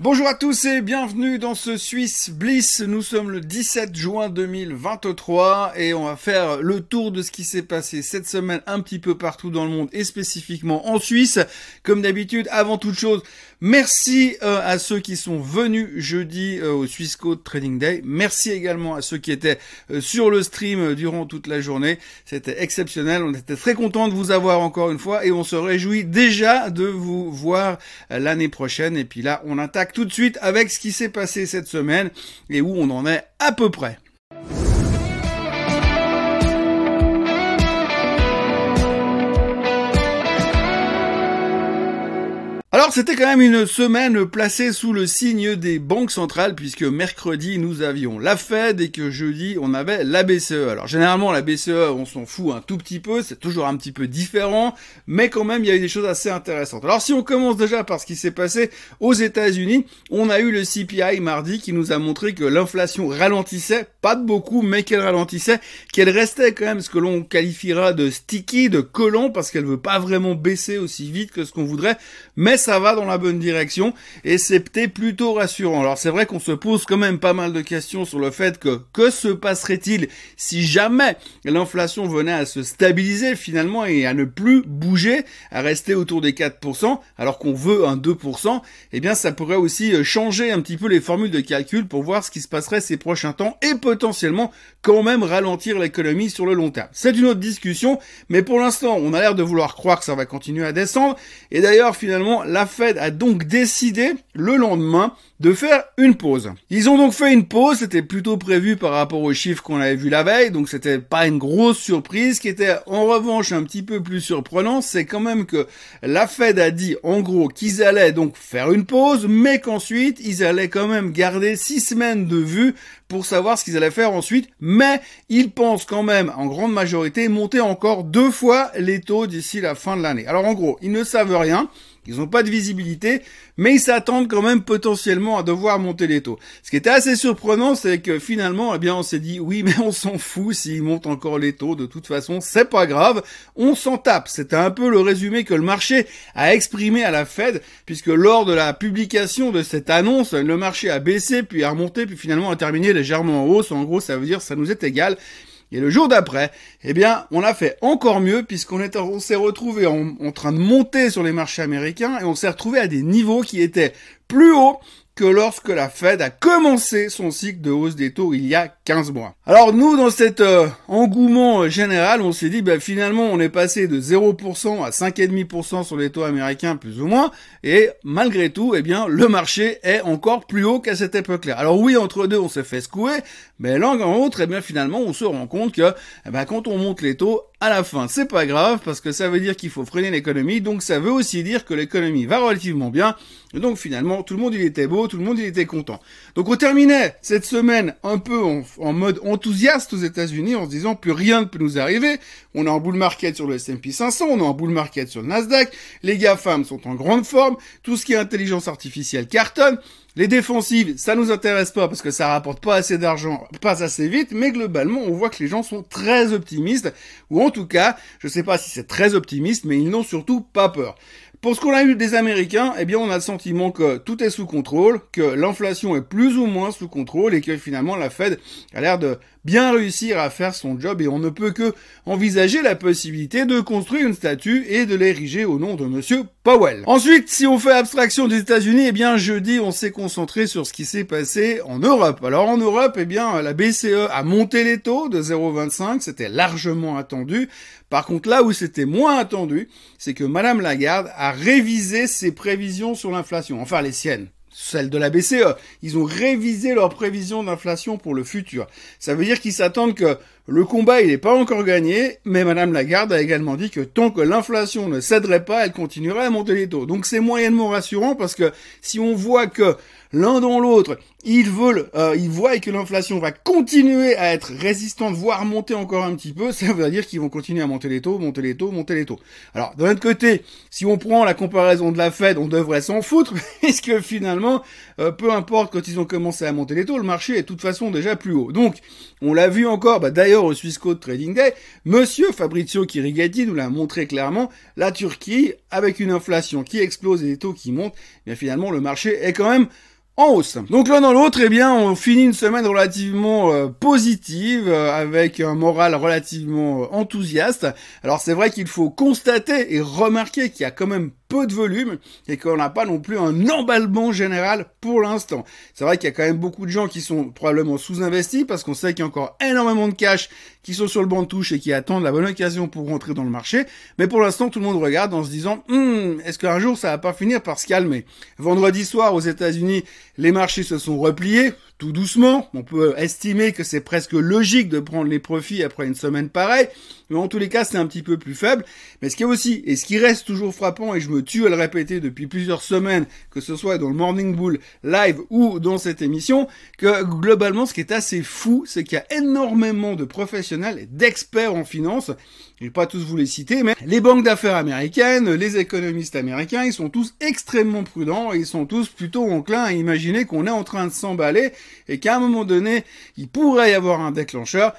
Bonjour à tous et bienvenue dans ce Swiss Bliss. Nous sommes le 17 juin 2023 et on va faire le tour de ce qui s'est passé cette semaine un petit peu partout dans le monde et spécifiquement en Suisse. Comme d'habitude, avant toute chose, merci euh, à ceux qui sont venus jeudi euh, au Swiss Code Trading Day. Merci également à ceux qui étaient euh, sur le stream durant toute la journée. C'était exceptionnel. On était très content de vous avoir encore une fois et on se réjouit déjà de vous voir l'année prochaine. Et puis là, on attaque tout de suite avec ce qui s'est passé cette semaine et où on en est à peu près. Alors c'était quand même une semaine placée sous le signe des banques centrales puisque mercredi nous avions la Fed et que jeudi on avait la BCE. Alors généralement la BCE on s'en fout un tout petit peu, c'est toujours un petit peu différent, mais quand même il y a eu des choses assez intéressantes. Alors si on commence déjà par ce qui s'est passé aux États-Unis, on a eu le CPI mardi qui nous a montré que l'inflation ralentissait, pas de beaucoup, mais qu'elle ralentissait, qu'elle restait quand même ce que l'on qualifiera de sticky, de collant parce qu'elle veut pas vraiment baisser aussi vite que ce qu'on voudrait, ça va dans la bonne direction et peut-être plutôt rassurant. Alors c'est vrai qu'on se pose quand même pas mal de questions sur le fait que que se passerait-il si jamais l'inflation venait à se stabiliser finalement et à ne plus bouger, à rester autour des 4% alors qu'on veut un 2%, eh bien ça pourrait aussi euh, changer un petit peu les formules de calcul pour voir ce qui se passerait ces prochains temps et potentiellement quand même ralentir l'économie sur le long terme. C'est une autre discussion, mais pour l'instant on a l'air de vouloir croire que ça va continuer à descendre et d'ailleurs finalement la Fed a donc décidé le lendemain de faire une pause. Ils ont donc fait une pause, c'était plutôt prévu par rapport aux chiffres qu'on avait vu la veille, donc c'était pas une grosse surprise. Ce qui était en revanche un petit peu plus surprenant, c'est quand même que la Fed a dit en gros qu'ils allaient donc faire une pause, mais qu'ensuite ils allaient quand même garder six semaines de vue pour savoir ce qu'ils allaient faire ensuite, mais ils pensent quand même en grande majorité monter encore deux fois les taux d'ici la fin de l'année. Alors en gros, ils ne savent rien. Ils n'ont pas de visibilité, mais ils s'attendent quand même potentiellement à devoir monter les taux. Ce qui était assez surprenant, c'est que finalement, eh bien, on s'est dit, oui, mais on s'en fout s'ils montent encore les taux, de toute façon, c'est pas grave, on s'en tape. C'était un peu le résumé que le marché a exprimé à la Fed, puisque lors de la publication de cette annonce, le marché a baissé, puis a remonté, puis finalement a terminé légèrement en hausse. En gros, ça veut dire, ça nous est égal. Et le jour d'après, eh bien, on a fait encore mieux puisqu'on on s'est retrouvé en, train de monter sur les marchés américains et on s'est retrouvé à des niveaux qui étaient plus hauts que lorsque la Fed a commencé son cycle de hausse des taux il y a 15 mois. Alors nous, dans cet euh, engouement général, on s'est dit, ben, finalement, on est passé de 0% à 5,5% sur les taux américains, plus ou moins, et malgré tout, eh bien, le marché est encore plus haut qu'à cette époque-là. Alors oui, entre deux, on s'est fait secouer, mais l'un en autre, eh bien, finalement, on se rend compte que, eh ben, quand on monte les taux, à la fin, c'est pas grave, parce que ça veut dire qu'il faut freiner l'économie, donc ça veut aussi dire que l'économie va relativement bien, et donc finalement, tout le monde, il était beau, tout le monde, il était content. Donc on terminait cette semaine un peu en, mode enthousiaste aux États-Unis, en se disant, plus rien ne peut nous arriver, on est en bull market sur le S&P 500, on est en bull market sur le Nasdaq, les GAFAM sont en grande forme, tout ce qui est intelligence artificielle cartonne, les défensives, ça nous intéresse pas parce que ça rapporte pas assez d'argent, pas assez vite, mais globalement, on voit que les gens sont très optimistes, ou en tout cas, je sais pas si c'est très optimiste, mais ils n'ont surtout pas peur. Pour ce qu'on a eu des Américains, eh bien, on a le sentiment que tout est sous contrôle, que l'inflation est plus ou moins sous contrôle et que finalement la Fed a l'air de bien réussir à faire son job et on ne peut que envisager la possibilité de construire une statue et de l'ériger au nom de monsieur Powell. Ensuite, si on fait abstraction des États-Unis, eh bien, jeudi, on s'est concentré sur ce qui s'est passé en Europe. Alors, en Europe, eh bien, la BCE a monté les taux de 0,25, c'était largement attendu. Par contre, là où c'était moins attendu, c'est que Madame Lagarde a révisé ses prévisions sur l'inflation, enfin les siennes celles de la BCE. Ils ont révisé leurs prévisions d'inflation pour le futur. Ça veut dire qu'ils s'attendent que le combat, il n'est pas encore gagné, mais Madame Lagarde a également dit que tant que l'inflation ne céderait pas, elle continuerait à monter les taux. Donc c'est moyennement rassurant parce que si on voit que l'un dans l'autre, ils veulent, euh, ils voient que l'inflation va continuer à être résistante, voire monter encore un petit peu, ça veut dire qu'ils vont continuer à monter les taux, monter les taux, monter les taux. Alors, d'un autre côté, si on prend la comparaison de la Fed, on devrait s'en foutre, puisque finalement, euh, peu importe quand ils ont commencé à monter les taux, le marché est de toute façon déjà plus haut. Donc, on l'a vu encore, bah, d'ailleurs, au Swissquote Trading Day, monsieur Fabrizio Chirigati nous l'a montré clairement, la Turquie, avec une inflation qui explose et des taux qui montent, eh bien finalement le marché est quand même hausse. Donc l'un dans l'autre, eh bien, on finit une semaine relativement euh, positive, euh, avec un moral relativement euh, enthousiaste. Alors c'est vrai qu'il faut constater et remarquer qu'il y a quand même peu de volume et qu'on n'a pas non plus un emballement général pour l'instant. C'est vrai qu'il y a quand même beaucoup de gens qui sont probablement sous-investis parce qu'on sait qu'il y a encore énormément de cash qui sont sur le banc de touche et qui attendent la bonne occasion pour rentrer dans le marché. Mais pour l'instant, tout le monde regarde en se disant, hum, est-ce qu'un jour ça va pas finir par se calmer? Vendredi soir aux États-Unis, les marchés se sont repliés tout doucement. On peut estimer que c'est presque logique de prendre les profits après une semaine pareille, mais en tous les cas, c'est un petit peu plus faible. Mais ce qui est aussi, et ce qui reste toujours frappant, et je me tue à le répéter depuis plusieurs semaines, que ce soit dans le Morning Bull live ou dans cette émission, que globalement, ce qui est assez fou, c'est qu'il y a énormément de professionnels et d'experts en finance je vais pas tous vous les citer, mais les banques d'affaires américaines, les économistes américains, ils sont tous extrêmement prudents et ils sont tous plutôt enclins à imaginer qu'on est en train de s'emballer et qu'à un moment donné, il pourrait y avoir un déclencheur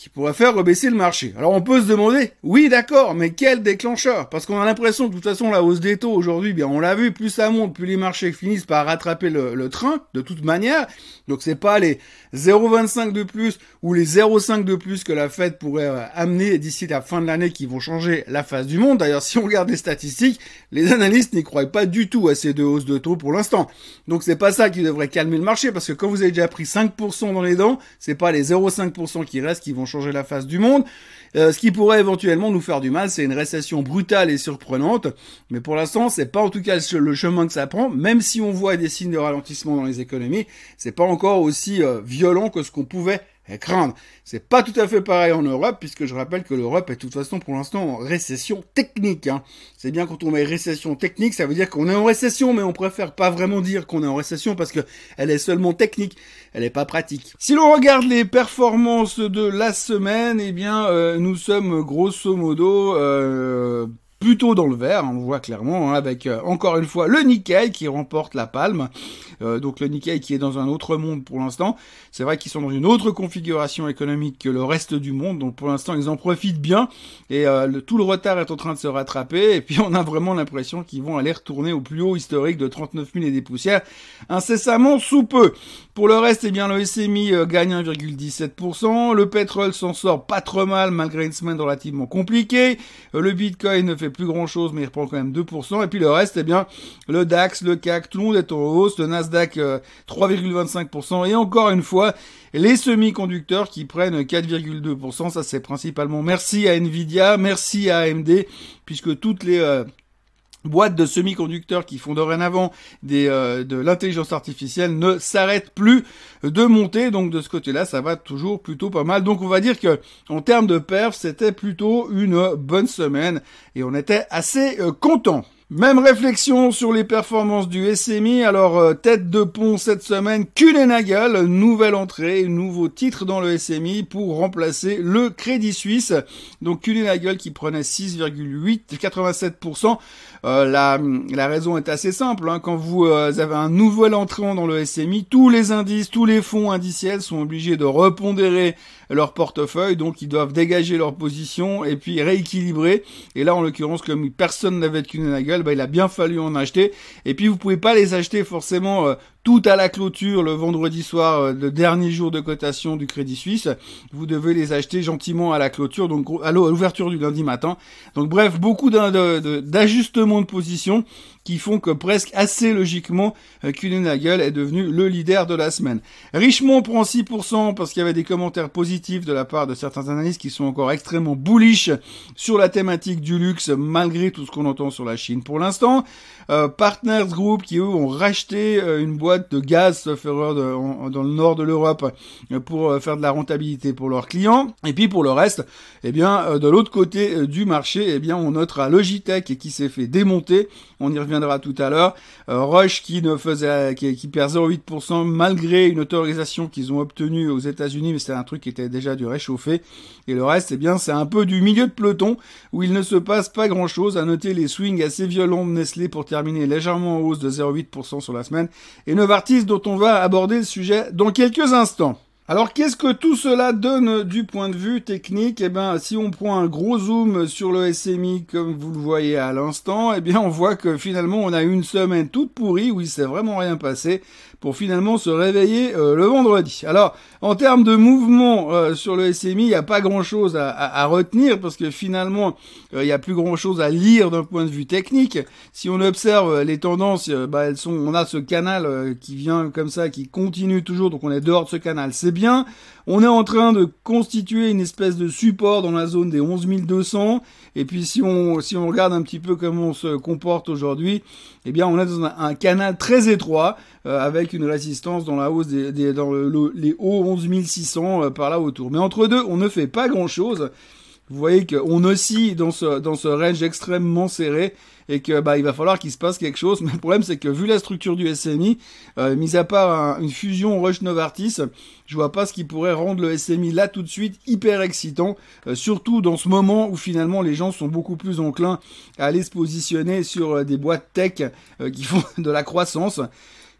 qui pourrait faire rebaisser le marché. Alors on peut se demander, oui d'accord, mais quel déclencheur? Parce qu'on a l'impression de toute façon la hausse des taux aujourd'hui, bien on l'a vu, plus ça monte, plus les marchés finissent par rattraper le, train, de toute manière. Donc c'est pas les 0,25 de plus ou les 0,5 de plus que la Fed pourrait euh, amener d'ici la fin de l'année qui vont changer la face du monde. D'ailleurs si on regarde les statistiques, les analystes n'y croient pas du tout à ces deux hausses de taux pour l'instant. Donc c'est pas ça qui devrait calmer le marché, parce que quand vous avez déjà pris 5% dans les dents, c'est pas les 0,5% qui restent qui vont changer la face du monde. Euh, ce qui pourrait éventuellement nous faire du mal, c'est une récession brutale et surprenante. Mais pour l'instant, c'est pas en tout cas le chemin que ça prend. Même si on voit des signes de ralentissement dans les économies, c'est pas encore aussi euh, violent que ce qu'on pouvait craindre. C'est pas tout à fait pareil en Europe, puisque je rappelle que l'Europe est de toute façon pour l'instant en récession technique. Hein. C'est bien quand on met récession technique, ça veut dire qu'on est en récession, mais on préfère pas vraiment dire qu'on est en récession parce que elle est seulement technique, elle est pas pratique. Si l'on regarde les performances de la semaine, eh bien, euh, nous sommes grosso modo euh, plutôt dans le vert, on voit clairement, hein, avec euh, encore une fois le Nikkei qui remporte la palme. Euh, donc le Nikkei qui est dans un autre monde pour l'instant. C'est vrai qu'ils sont dans une autre configuration économique que le reste du monde, donc pour l'instant ils en profitent bien et euh, tout le retard est en train de se rattraper. Et puis on a vraiment l'impression qu'ils vont aller retourner au plus haut historique de 39 000 et des poussières incessamment sous peu. Pour le reste, eh bien le SMI gagne 1,17%. Le pétrole s'en sort pas trop mal malgré une semaine relativement compliquée. le Bitcoin ne fait plus grand chose, mais il reprend quand même 2%. Et puis le reste, eh bien, le DAX, le CAC, tout le monde est en hausse. Le Nasdaq, 3,25%. Euh, Et encore une fois, les semi-conducteurs qui prennent 4,2%. Ça, c'est principalement merci à Nvidia, merci à AMD, puisque toutes les euh, boîtes de semi-conducteurs qui font dorénavant des, euh, de l'intelligence artificielle ne s'arrêtent plus de monter. Donc de ce côté-là, ça va toujours plutôt pas mal. Donc on va dire que en termes de perf, c'était plutôt une bonne semaine et on était assez euh, content. Même réflexion sur les performances du SMI. Alors, euh, tête de pont cette semaine, Kulenagel, nouvelle entrée, nouveau titre dans le SMI pour remplacer le Crédit Suisse. Donc, Kulenagel qui prenait 6,8, 87%. Euh, la, la raison est assez simple. Hein. Quand vous euh, avez un nouvel entrant dans le SMI, tous les indices, tous les fonds indiciels sont obligés de repondérer leur portefeuille, donc ils doivent dégager leur position et puis rééquilibrer. Et là, en l'occurrence, comme personne n'avait de Kulenagel, bah, il a bien fallu en acheter. Et puis, vous pouvez pas les acheter forcément euh, tout à la clôture le vendredi soir, euh, le dernier jour de cotation du Crédit Suisse. Vous devez les acheter gentiment à la clôture, donc à l'ouverture du lundi matin. Donc bref, beaucoup d'ajustements de position qui font que presque assez logiquement, euh, Kuehne-Nagel est devenu le leader de la semaine. Richemont prend 6% parce qu'il y avait des commentaires positifs de la part de certains analystes qui sont encore extrêmement bullish sur la thématique du luxe malgré tout ce qu'on entend sur la Chine pour l'instant. Euh, Partners Group qui eux ont racheté une boîte de gaz, sauf dans le nord de l'Europe pour faire de la rentabilité pour leurs clients. Et puis pour le reste, eh bien de l'autre côté du marché, eh bien on notera Logitech qui s'est fait démonter. On y reviendra tout à l'heure. Euh, Rush qui ne faisait, qui, qui perd 0,8% malgré une autorisation qu'ils ont obtenue aux États-Unis, mais c'était un truc qui était déjà du réchauffé. Et le reste, eh bien, c'est un peu du milieu de peloton où il ne se passe pas grand-chose. À noter les swings assez violents de Nestlé pour terminer légèrement en hausse de 0,8% sur la semaine. Et Novartis dont on va aborder le sujet dans quelques instants. Alors qu'est-ce que tout cela donne du point de vue technique? Eh bien, si on prend un gros zoom sur le SMI comme vous le voyez à l'instant, eh bien on voit que finalement on a une semaine toute pourrie où il s'est vraiment rien passé pour finalement se réveiller euh, le vendredi. Alors, en termes de mouvement euh, sur le SMI, il n'y a pas grand-chose à, retenir parce que finalement, euh, il n'y a plus grand-chose à lire d'un point de vue technique. Si on observe les tendances, bah, elles sont, on a ce canal qui vient comme ça, qui continue toujours, donc on est dehors de ce canal, c'est bien. On est en train de constituer une espèce de support dans la zone des 11 200. Et puis si on si on regarde un petit peu comment on se comporte aujourd'hui, eh bien on est dans un, canal très étroit avec une résistance dans la hausse des, dans les hauts 11 600 euh, par là autour. Mais entre deux, on ne fait pas grand chose. Vous voyez qu'on oscille dans ce, dans ce range extrêmement serré et que bah il va falloir qu'il se passe quelque chose. Mais le problème c'est que vu la structure du SMI, euh, mis à part une fusion Rush Novartis, je vois pas ce qui pourrait rendre le SMI là tout de suite hyper excitant, euh, surtout dans ce moment où finalement les gens sont beaucoup plus enclins à aller se positionner sur des boîtes tech qui font de la croissance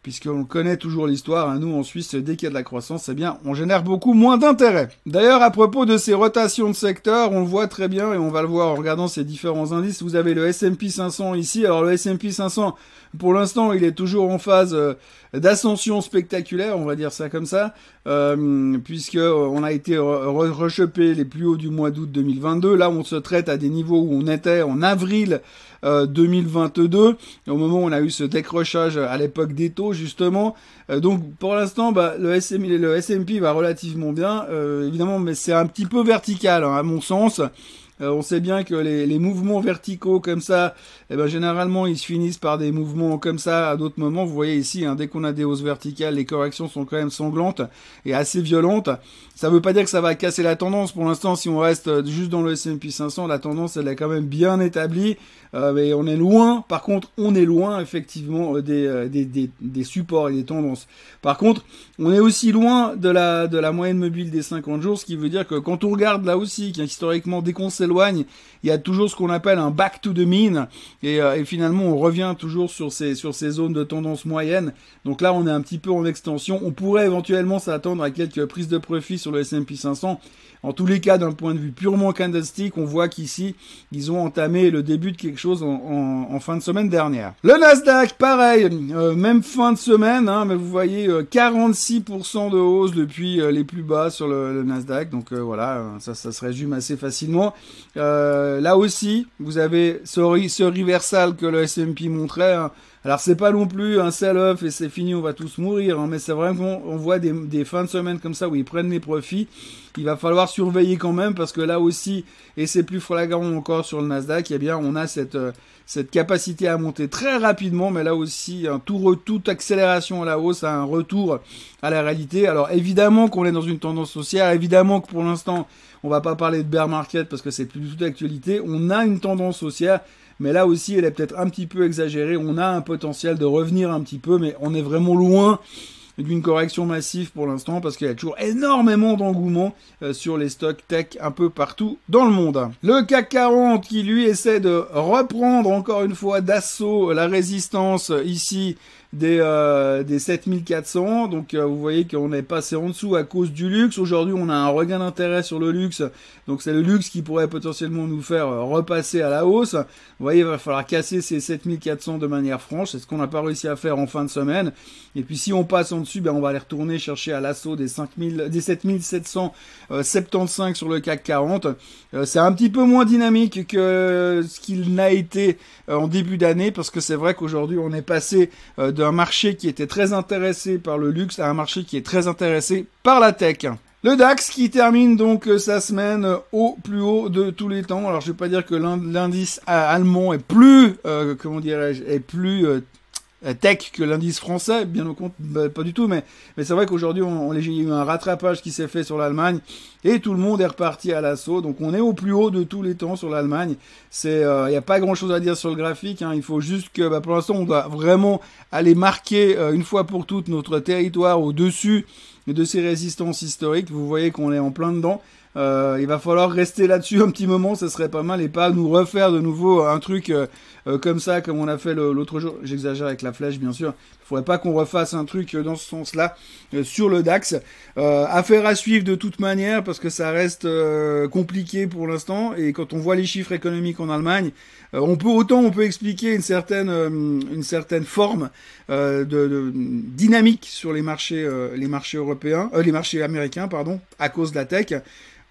puisqu'on connaît toujours l'histoire, hein, nous en Suisse, dès qu'il y a de la croissance, c'est bien, on génère beaucoup moins d'intérêt. D'ailleurs, à propos de ces rotations de secteurs, on le voit très bien, et on va le voir en regardant ces différents indices, vous avez le S&P 500 ici, alors le S&P 500, pour l'instant, il est toujours en phase euh, d'ascension spectaculaire, on va dire ça comme ça, euh, puisque euh, a été rechopé les plus hauts du mois d'août 2022. Là, on se traite à des niveaux où on était en avril 2022, euh, au moment où on a eu ce décrochage à l'époque des taux justement. Euh, donc pour l'instant, bah, le, SM, le S&P va relativement bien, évidemment, mais c'est un petit peu vertical hein, à mon sens. Euh, on sait bien que les, mouvements verticaux comme ça, eh ben, généralement, ils se finissent par des mouvements comme ça à d'autres moments. Vous voyez ici, hein, dès qu'on a des hausses verticales, les corrections sont quand même sanglantes et assez violentes. Ça ne veut pas dire que ça va casser la tendance. Pour l'instant, si on reste juste dans le S&P 500, la tendance, elle est quand même bien établie. Euh, mais on est loin, par contre, on est loin effectivement euh, des, supports et des tendances. Par contre, on est aussi loin de la, moyenne mobile des 50 jours, ce qui veut dire que quand on regarde là aussi, historiquement, dès qu'on il y a toujours ce qu'on appelle un back to the mean et, euh, et, finalement on revient toujours sur ces sur ces zones de tendance moyenne. Donc là on est un petit peu en extension. On pourrait éventuellement s'attendre à quelques prises de profit sur le S&P 500 en tous les cas, d'un point de vue purement candlestick, on voit qu'ici, ils ont entamé le début de quelque chose en, fin de semaine dernière. Le Nasdaq, pareil, euh, même fin de semaine, hein, mais vous voyez 46% euh, de hausse depuis les plus bas sur le, Nasdaq. Donc voilà, ça se résume assez facilement. Là aussi, vous avez ce, reversal que le S&P montrait. Hein, alors c'est pas non plus un sell-off et c'est fini, on va tous mourir, hein, mais c'est vrai qu'on voit des, des, fins de semaine comme ça où ils prennent les profits. Il va falloir surveiller quand même parce que là aussi, et c'est plus flagrant encore sur le Nasdaq, eh bien on a cette euh, cette capacité à monter très rapidement, mais là aussi, un tout, toute accélération à la hausse un retour à la réalité. Alors évidemment qu'on est dans une tendance haussière, évidemment que pour l'instant, on va pas parler de bear market parce que c'est plus du tout d'actualité. On a une tendance haussière, mais là aussi elle est peut-être un petit peu exagérée. On a un potentiel de revenir un petit peu, mais on est vraiment loin d'une correction massive pour l'instant parce qu'il y a toujours énormément d'engouement euh, sur les stocks tech un peu partout dans le monde. Le CAC 40 qui lui essaie de reprendre encore une fois d'assaut la résistance ici des, euh, des 7400. Donc euh, vous voyez qu'on est passé en dessous à cause du luxe. Aujourd'hui on a un regain d'intérêt sur le luxe. Donc c'est le luxe qui pourrait potentiellement nous faire euh, repasser à la hausse. Vous voyez il va falloir casser ces 7400 de manière franche. C'est ce qu'on n'a pas réussi à faire en fin de semaine. Et puis si on passe en dessus, ben, on va aller retourner chercher à l'assaut des 5000, des 7775 sur le CAC 40. c'est un petit peu moins dynamique que ce qu'il n'a été en début d'année parce que c'est vrai qu'aujourd'hui on est passé de d'un marché qui était très intéressé par le luxe à un marché qui est très intéressé par la tech. Le DAX qui termine donc euh, sa semaine au plus haut de tous les temps. Alors je vais pas dire que l'indice allemand est plus, euh, comment dirais-je, est plus euh, tech que l'indice français, bien au compte, bah, pas du tout, mais, mais c'est vrai qu'aujourd'hui, on, on, il y a eu un rattrapage qui s'est fait sur l'Allemagne et tout le monde est reparti à l'assaut. Donc on est au plus haut de tous les temps sur l'Allemagne. C'est, il euh, n'y a pas grand chose à dire sur le graphique. Hein. Il faut juste que, bah, pour l'instant, on doit vraiment aller marquer euh, une fois pour toutes notre territoire au-dessus de ces résistances historiques. Vous voyez qu'on est en plein dedans. Euh, il va falloir rester là-dessus un petit moment, ce serait pas mal, et pas nous refaire de nouveau un truc euh, euh, comme ça, comme on a fait l'autre jour. J'exagère avec la flèche, bien sûr. Il Faudrait pas qu'on refasse un truc dans ce sens-là sur le DAX. affaire à suivre de toute manière parce que ça reste compliqué pour l'instant et quand on voit les chiffres économiques en Allemagne, on peut autant on peut expliquer une certaine une certaine forme de, de, dynamique sur les marchés les marchés européens, les marchés américains pardon, à cause de la tech.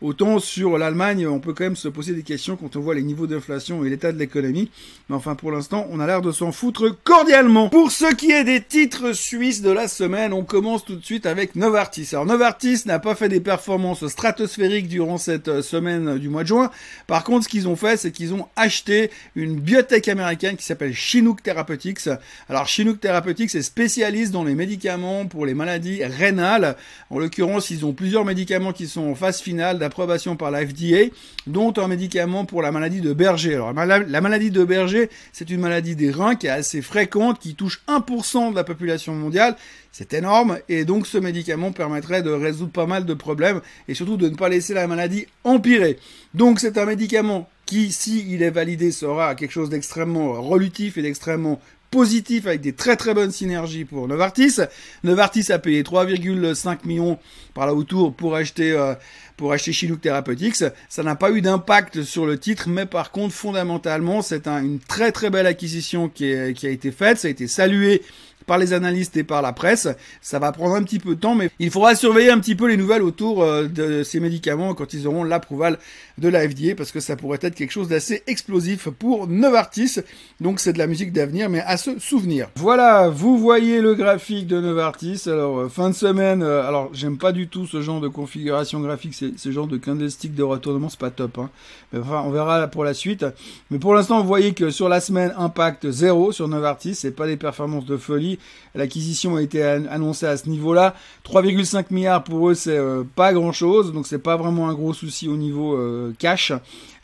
Autant sur l'Allemagne, on peut quand même se poser des questions quand on voit les niveaux d'inflation et l'état de l'économie. Mais enfin, pour l'instant, on a l'air de s'en foutre cordialement. Pour ce qui est des titres suisses de la semaine, on commence tout de suite avec Novartis. Alors, Novartis n'a pas fait des performances stratosphériques durant cette semaine du mois de juin. Par contre, ce qu'ils ont fait, c'est qu'ils ont acheté une biotech américaine qui s'appelle Chinook Therapeutics. Alors, Chinook Therapeutics est spécialiste dans les médicaments pour les maladies rénales. En l'occurrence, ils ont plusieurs médicaments qui sont en phase finale approbation par la FDA, dont un médicament pour la maladie de Berger. Alors, la maladie de Berger, c'est une maladie des reins qui est assez fréquente, qui touche 1% de la population mondiale. C'est énorme, et donc ce médicament permettrait de résoudre pas mal de problèmes, et surtout de ne pas laisser la maladie empirer. Donc c'est un médicament qui, si il est validé, sera quelque chose d'extrêmement relutif et d'extrêmement positif avec des très très bonnes synergies pour Novartis. Novartis a payé 3,5 millions par là autour pour acheter euh, pour acheter Chinook Therapeutics. Ça n'a pas eu d'impact sur le titre, mais par contre, fondamentalement, c'est une très très belle acquisition qui, qui a été faite. Ça a été salué par les analystes et par la presse. Ça va prendre un petit peu de temps, mais il faudra surveiller un petit peu les nouvelles autour euh, de ces médicaments quand ils auront l'approuval de la FDA, parce que ça pourrait être quelque chose d'assez explosif pour Novartis. Donc c'est de la musique d'avenir, mais à se souvenir. Voilà, vous voyez le graphique de Novartis. Alors euh, fin de semaine, euh, alors j'aime pas du tout ce genre de configuration graphique, ce genre de candlestick de retournement, c'est pas top. Hein. Mais enfin, on verra pour la suite. Mais pour l'instant, vous voyez que sur la semaine, impact zéro sur Novartis, c'est pas des performances de folie. L'acquisition a été annoncée à ce niveau-là. 3,5 milliards pour eux, c'est euh, pas grand-chose, donc c'est pas vraiment un gros souci au niveau euh, cash.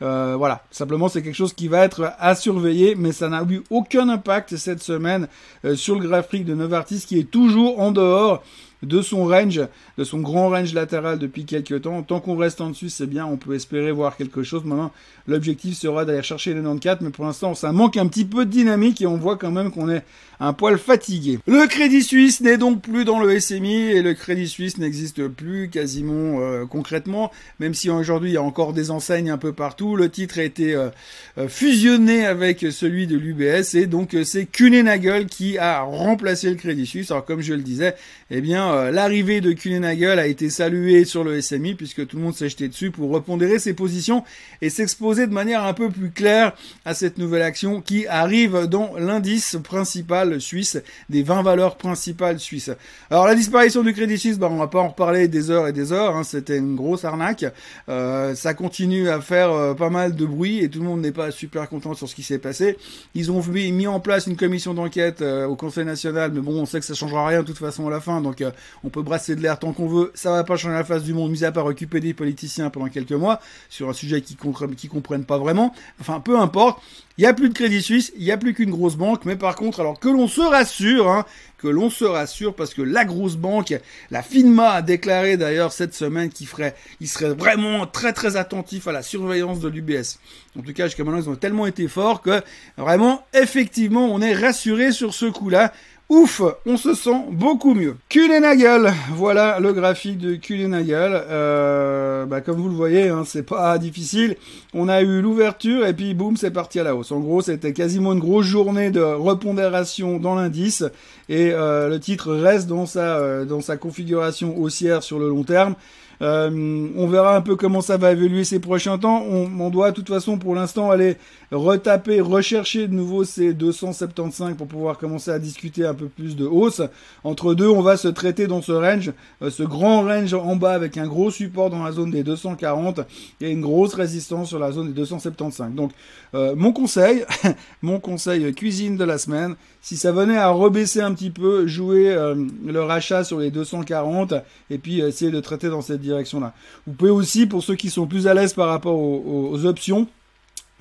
Euh, voilà, simplement c'est quelque chose qui va être à surveiller, mais ça n'a eu aucun impact cette semaine sur le graphique de Novartis qui est toujours en dehors de son range, de son grand range latéral depuis quelques temps. Tant qu'on reste en dessus, c'est bien, on peut espérer voir quelque chose. Maintenant, l'objectif sera d'aller chercher les 94, mais pour l'instant, ça manque un petit peu de dynamique et on voit quand même qu'on est un poil fatigué. Le Crédit Suisse n'est donc plus dans le SMI et le Crédit Suisse n'existe plus quasiment euh, concrètement, même si aujourd'hui il y a encore des enseignes un peu partout. Le titre a été euh, euh, fusionné avec celui de l'UBS et donc c'est Kuehne qui a remplacé le Crédit Suisse. Alors comme je le disais, eh bien l'arrivée de Kuehne a été saluée sur le SMI puisque tout le monde s'est jeté dessus pour repondérer ses positions et s'exposer de manière un peu plus claire à cette nouvelle action qui arrive dans l'indice principal suisse, des 20 valeurs principales suisses. Alors la disparition du Crédit Suisse, bah, on va pas en reparler des heures et des heures, hein, c'était une grosse arnaque. Euh, ça continue à faire euh, pas mal de bruit et tout le monde n'est pas super content sur ce qui s'est passé. Ils ont mis, en place une commission d'enquête euh, au Conseil national, mais bon, on sait que ça changera rien de toute façon à la fin, donc on peut brasser de l'air tant qu'on veut. Ça va pas changer la face du monde, mis à part occuper des politiciens pendant quelques mois sur un sujet qui, qui comprennent pas vraiment. Enfin, peu importe. Il n'y a plus de Crédit Suisse, il n'y a plus qu'une grosse banque, mais par contre, alors que l'on se rassure, hein, que l'on se rassure, parce que la grosse banque, la FINMA a déclaré d'ailleurs cette semaine qu'il ferait, serait vraiment très très attentif à la surveillance de l'UBS. En tout cas, jusqu'à maintenant, ils ont tellement été forts que vraiment, effectivement, on est rassuré sur ce coup-là. Ouf, on se sent beaucoup mieux. Kulenagel, voilà le graphique de Kulenagel. Euh, bah, comme vous le voyez, hein, c'est pas difficile. On a eu l'ouverture et puis boum, c'est parti à la hausse. En gros, c'était quasiment une grosse journée de repondération dans l'indice et euh, le titre reste dans sa euh, dans sa configuration haussière sur le long terme. Euh, on verra un peu comment ça va évoluer ces prochains temps. On, doit de toute façon pour l'instant aller retaper, rechercher de nouveau ces 275 pour pouvoir commencer à discuter un peu plus de hausse. Entre deux, on va se traiter dans ce range, euh, ce grand range en bas avec un gros support dans la zone des 240 et une grosse résistance sur la zone des 275. Donc euh, mon conseil, mon conseil cuisine de la semaine, si ça venait à rebaisser un petit peu, jouer le rachat sur les 240 et puis essayer de traiter dans cette direction-là. Vous pouvez aussi, pour ceux qui sont plus à l'aise par rapport aux, options,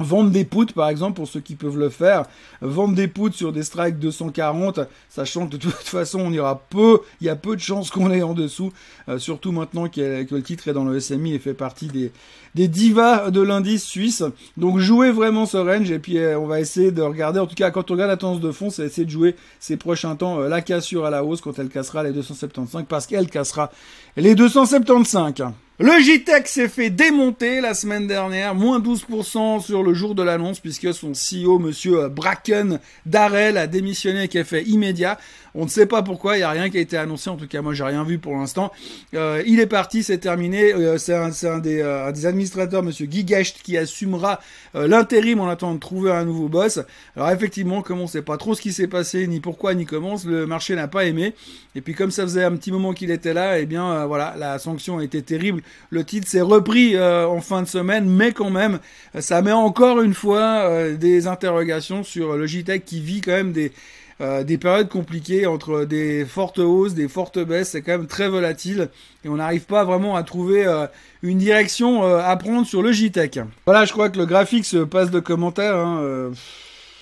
Vendre des poutres, par exemple, pour ceux qui peuvent le faire. Vendre des poutres sur des strikes 240, sachant que de toute façon, on ira peu, il y a peu de chances qu'on ait en dessous, euh, surtout maintenant que, le titre est dans le SMI et fait partie des, des divas de l'indice suisse. Donc, jouez vraiment ce range et puis euh, on va essayer de regarder, en tout cas, quand on regarde la tendance de fond, c'est essayer de jouer ces prochains temps euh, la cassure à la hausse quand elle cassera les 275 parce qu'elle cassera les 275. Le JTEC s'est fait démonter la semaine dernière, moins 12% sur le jour de l'annonce, puisque son CEO, monsieur Bracken Darrell, a démissionné avec effet immédiat. On ne sait pas pourquoi, il n'y a rien qui a été annoncé, en tout cas moi j'ai rien vu pour l'instant. Euh, il est parti, c'est terminé. Euh, c'est un, un, des, euh, des, administrateurs, monsieur Guy qui assumera l'intérim en attendant de trouver un nouveau boss. Alors effectivement, comme on ne sait pas trop ce qui s'est passé, ni pourquoi, ni comment, le marché n'a pas aimé. Et puis comme ça faisait un petit moment qu'il était là, eh bien voilà, la sanction a été terrible. Le titre s'est repris en fin de semaine, mais quand même, ça met encore une fois des interrogations sur le JTEC qui vit quand même des euh, des périodes compliquées entre des fortes hausses, des fortes baisses, c'est quand même très volatile et on n'arrive pas vraiment à trouver euh, une direction euh, à prendre sur le JTEC. Voilà, je crois que le graphique se passe de commentaires. Hein,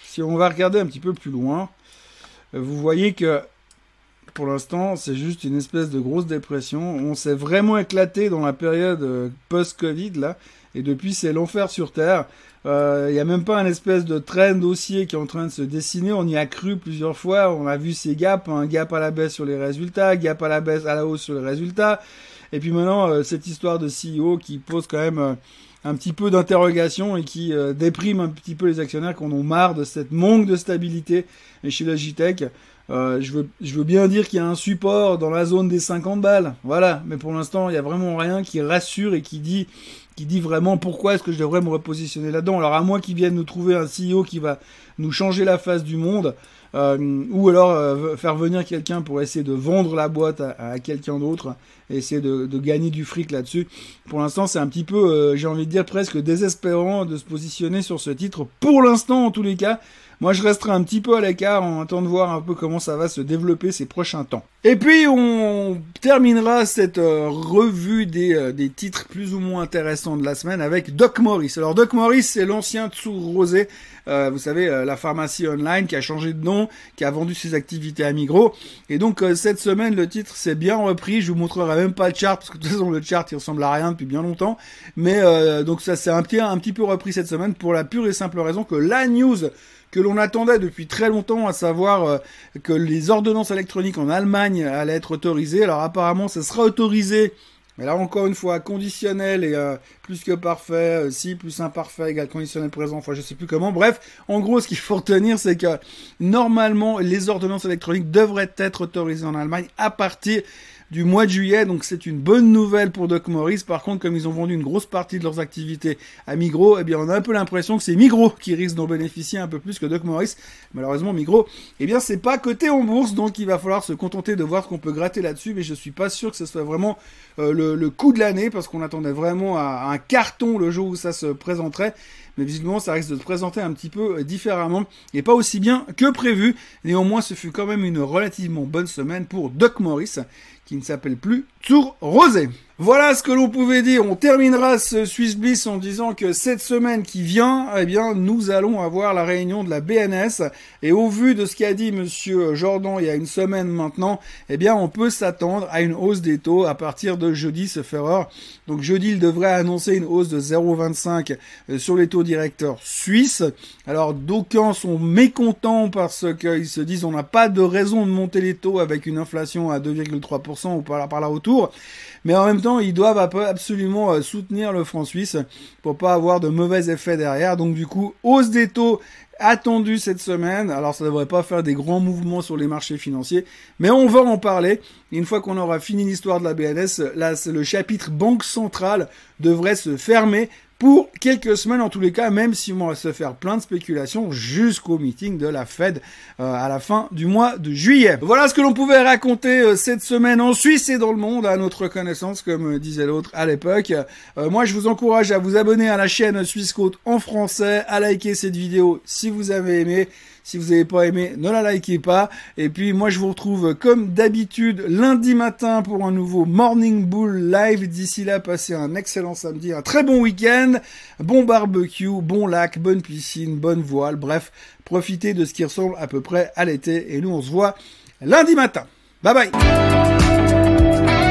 si on va regarder un petit peu plus loin, vous voyez que pour l'instant, c'est juste une espèce de grosse dépression. On s'est vraiment éclaté dans la période post-Covid là, et depuis c'est l'enfer sur Terre. Il euh, n'y a même pas un espèce de trend dossier qui est en train de se dessiner. On y a cru plusieurs fois. On a vu ces gaps, un gap à la baisse sur les résultats, gap à la baisse à la hausse sur les résultats. Et puis maintenant, euh, cette histoire de CEO qui pose quand même euh, un petit peu d'interrogation et qui déprime un petit peu les actionnaires qui en marre de cette manque de stabilité chez Logitech. Euh, je, veux, je veux bien dire qu'il y a un support dans la zone des 50 balles, voilà, mais pour l'instant, il n'y a vraiment rien qui rassure et qui dit qui dit vraiment pourquoi est-ce que je devrais me repositionner là-dedans. Alors à moins qu'ils viennent nous trouver un CEO qui va nous changer la face du monde, euh, ou alors euh, faire venir quelqu'un pour essayer de vendre la boîte à, quelqu'un d'autre, essayer de, gagner du fric là-dessus. Pour l'instant, c'est un petit peu, euh, j'ai envie de dire presque désespérant de se positionner sur ce titre. Pour l'instant, en tous les cas, moi, je resterai un petit peu à l'écart en attendant de voir un peu comment ça va se développer ces prochains temps. Et puis, on terminera cette euh, revue des, euh, des, titres plus ou moins intéressants de la semaine avec Doc Morris. Alors, Doc Morris, c'est l'ancien Tsour Rosé, euh, vous savez, la pharmacie online qui a changé de nom, qui a vendu ses activités à Migros. Et donc, cette semaine, le titre s'est bien repris. Je vous montrerai même pas le chart, parce que de toute façon, le chart, il ressemble à rien depuis bien longtemps. Mais donc, ça s'est un petit, un petit peu repris cette semaine pour la pure et simple raison que la news que l'on attendait depuis très longtemps, à savoir euh, que les ordonnances électroniques en Allemagne allaient être autorisées. Alors apparemment, ça sera autorisé. Mais là encore une fois, conditionnel et euh, plus que parfait, euh, si plus imparfait égale conditionnel présent, enfin je sais plus comment. Bref, en gros, ce qu'il faut retenir, c'est que normalement, les ordonnances électroniques devraient être autorisées en Allemagne à partir du mois de juillet, donc c'est une bonne nouvelle pour Doc Morris. Par contre, comme ils ont vendu une grosse partie de leurs activités à Migros, eh bien on a un peu l'impression que c'est Migros qui risque d'en bénéficier un peu plus que Doc Morris. Malheureusement, Migros, eh bien c'est pas coté en bourse, donc il va falloir se contenter de voir ce qu'on peut gratter là-dessus, mais je suis pas sûr que ce soit vraiment euh, le, coup de l'année, parce qu'on attendait vraiment à, carton le jour où ça se présenterait mais visiblement ça risque de se présenter un petit peu euh, différemment et pas aussi bien que prévu. Néanmoins, ce fut quand même une relativement bonne semaine pour Doc Morris qui ne s'appelle plus Tour Rosé. Voilà ce que l'on pouvait dire. On terminera ce Swiss Bliss en disant que cette semaine qui vient, eh bien, nous allons avoir la réunion de la BNS. Et au vu de ce qu'a dit monsieur Jordan il y a une semaine maintenant, eh bien, on peut s'attendre à une hausse des taux à partir de jeudi, ce erreur. Donc, jeudi, il devrait annoncer une hausse de 0,25 euh, sur les taux directeurs suisses. Alors, d'aucuns sont mécontents parce qu'ils se disent on n'a pas de raison de monter les taux avec une inflation à 2,3% ou par là, par là. Mais en même temps, ils doivent absolument euh, soutenir le franc suisse pour pas avoir de mauvais effets derrière. Donc du coup, hausse des taux attendue cette semaine. Alors ça devrait pas faire des grands mouvements sur les marchés financiers, mais on va en parler. Une fois qu'on aura fini l'histoire de la BNS, là le chapitre banque centrale devrait se fermer pour quelques semaines en tous les cas, même si on va se faire plein de spéculations jusqu'au meeting de la Fed euh, à la fin du mois de juillet. Voilà ce que l'on pouvait raconter euh, cette semaine en Suisse et dans le monde à notre connaissance, comme disait l'autre à l'époque. Euh, moi, je vous encourage à vous abonner à la chaîne Suisse Côte en français, à liker cette vidéo si vous avez aimé. Si vous n'avez pas aimé, ne la likez pas. Et puis moi je vous retrouve comme d'habitude lundi matin pour un nouveau Morning Bull live. D'ici là, passez un excellent samedi, un très bon week-end, bon barbecue, bon lac, bonne piscine, bonne voile. Bref, profitez de ce qui ressemble à peu près à l'été. Et nous on se voit lundi matin. Bye bye